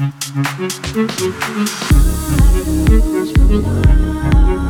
Thank you.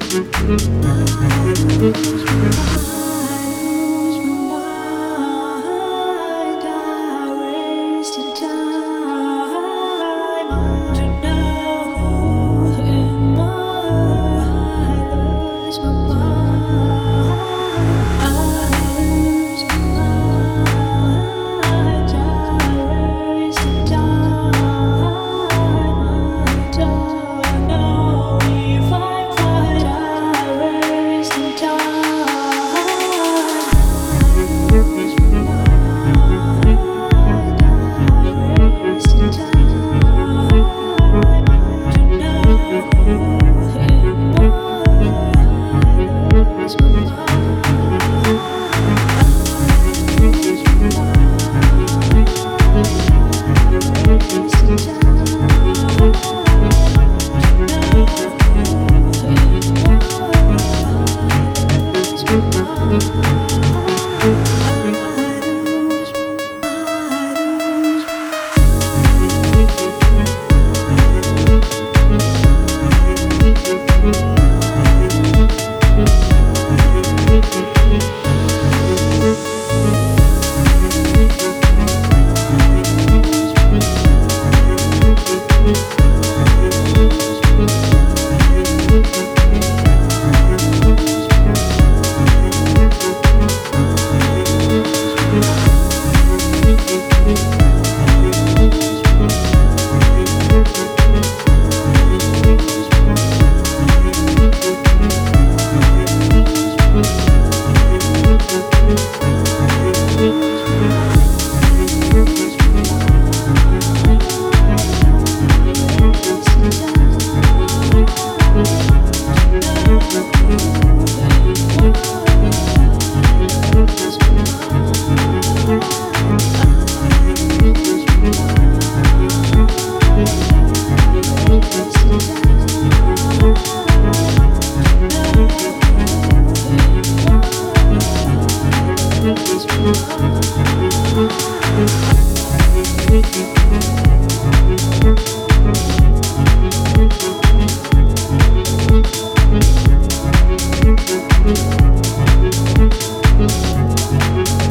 Thank you. Música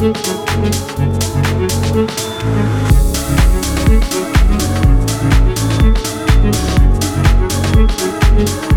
thank you